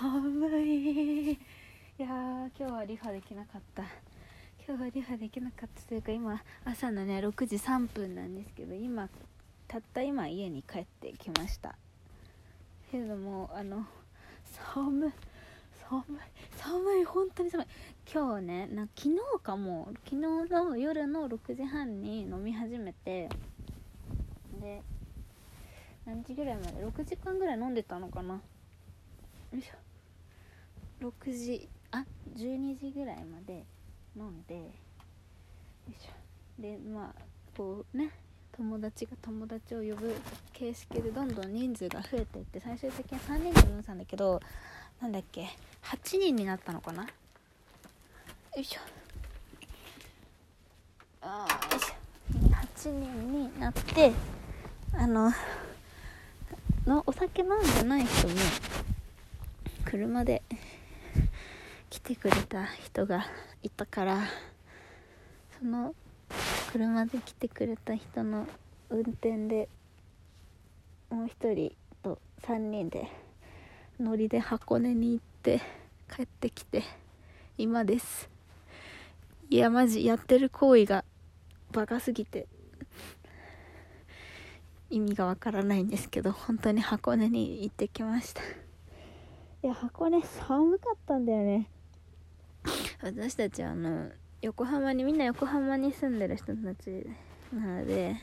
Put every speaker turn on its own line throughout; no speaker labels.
寒い。いやー今日はリファできなかった。今日はリファできなかったというか今朝のね6時3分なんですけど今たった今家に帰ってきました。けれどもあの寒い寒い寒い本当に寒い。今日ねな昨日かも。昨日の夜の6時半に飲み始めてで何時ぐらいまで？6時間ぐらい飲んでたのかな。よいしょ。6時あ12時ぐらいまで飲んでよいしょ。でまあこうね友達が友達を呼ぶ形式でどんどん人数が増えていって最終的に3人で飲んでたんだけどなんだっけ8人になったのかな？よいしょ。あーよいしょ。8人になってあののお酒飲んでない人も車でてくれた人がいたからその車で来てくれた人の運転でもう一人と3人で乗りで箱根に行って帰ってきて今です。いやマジやってる行為がバカすぎて意味がわからないんですけど本当に箱根に行ってきました。いや箱根寒かったんだよね。私たちはあの横浜にみんな横浜に住んでる人たちなので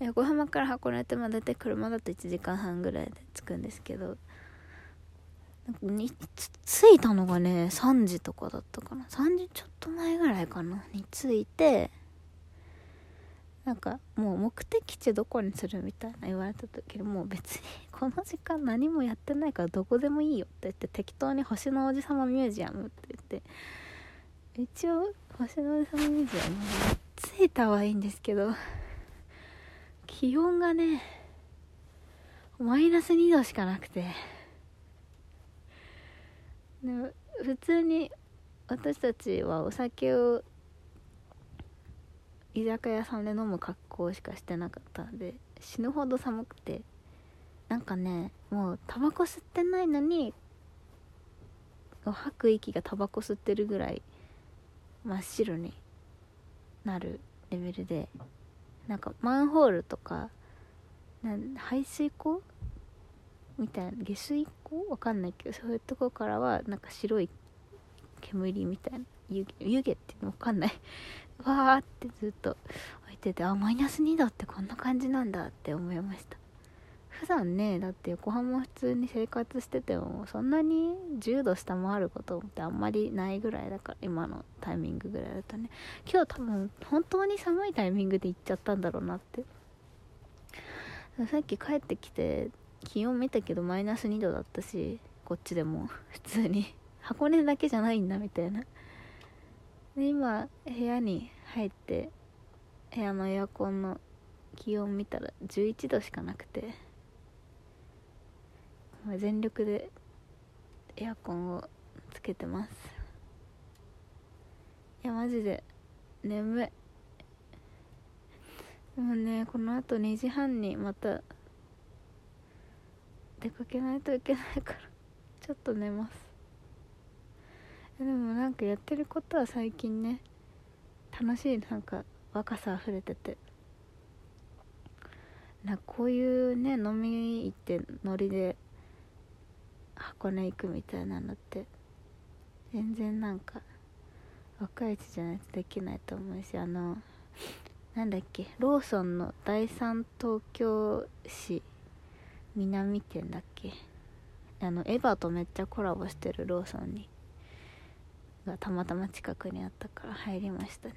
横浜から箱根ってまあ大体車だと1時間半ぐらいで着くんですけどに着いたのがね3時とかだったかな。3時ちょっと前ぐらいかな。に着いてなんかもう目的地どこにするみたいな言われた時もう別にこの時間何もやってないからどこでもいいよって言って適当に星の王子様ミュージアムって言って一応星の王子様ミュージアム着いたはいいんですけど気温がねマイナス2度しかなくてで普通に私たちはお酒を居酒屋さんで飲む格好しかしてなかったんで死ぬほど寒くてなんかねもうタバコ吸ってないのに吐く息がタバコ吸ってるぐらい真っ白になるレベルでなんかマンホールとかなん排水溝みたいな下水溝？わかんないけどそういうとこからはなんか白い煙みたいな湯湯気ってわかんない。わーってずっと置いててあマイナス2度ってこんな感じなんだって思いました。普段ねだって横浜普通に生活しててもそんなに10度下回ることってあんまりないぐらいだから今のタイミングぐらいだとね。今日多分本当に寒いタイミングで行っちゃったんだろうなって。さっき帰ってきて気温見たけどマイナス2度だったしこっちでも普通に箱根だけじゃないんだみたいな。で今部屋に入って部屋のエアコンの気温見たら11度しかなくて全力でエアコンをつけてます。いやマジで眠い。でもねこのあと2時半にまた出かけないといけないからちょっと寝ます。でもなんかやってることは最近ね楽しいなんか若さ溢れてて。なこういうね飲み行ってノリで箱根行くみたいなのって全然なんか若いうちじゃないとできないと思うしあのなんだっけローソンの第三東京市南店だっけ？あのエヴァとめっちゃコラボしてるローソンにがたまたま近くにあったから入りましたね。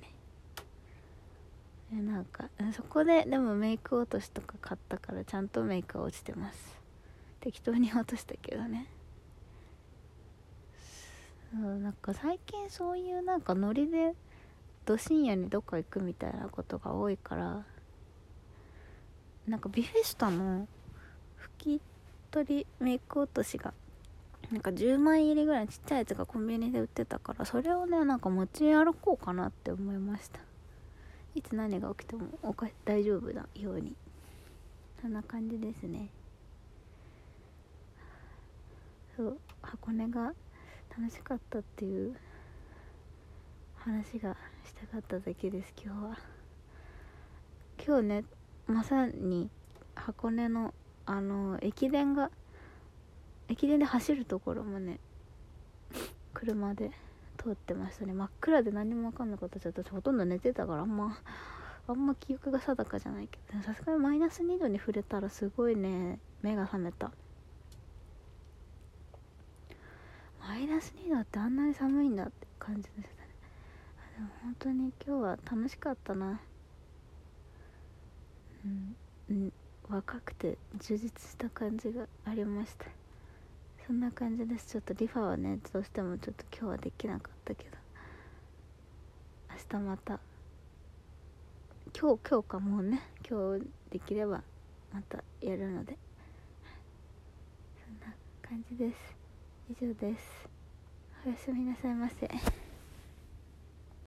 でなんかそこででもメイク落としとか買ったからちゃんとメイクは落ちてます。適当に落としたけどね。そうなんか最近そういうなんかノリでど深夜にどっか行くみたいなことが多いからなんかビフェスタの拭き取りメイク落としがなんか10枚入りぐらいちっちゃいやつがコンビニで売ってたからそれをねなんか持ち歩こうかなって思いました。いつ何が起きてもおか大丈夫なように。そんな感じですね。そう箱根が楽しかったっていう話がしたかっただけです今日は。今日ねまさに箱根のあの駅伝が駅伝で走るところもね車で通ってましたね。真っ暗で何も分かんなかったちょっとほとんど寝てたからあんまあんま記憶が定かじゃないけど。さすがにマイナス2度に触れたらすごいね目が覚めた。マイナス2度ってあんなに寒いんだって感じでしたね。でも本当に今日は楽しかったな。うん、うん、若くて充実した感じがありました。そんな感じです。ちょっとリファはねどうしてもちょっと今日はできなかったけど。明日また。今日今日かもうね。今日できればまたやるので。そんな感じです。以上です。おやすみなさいませ。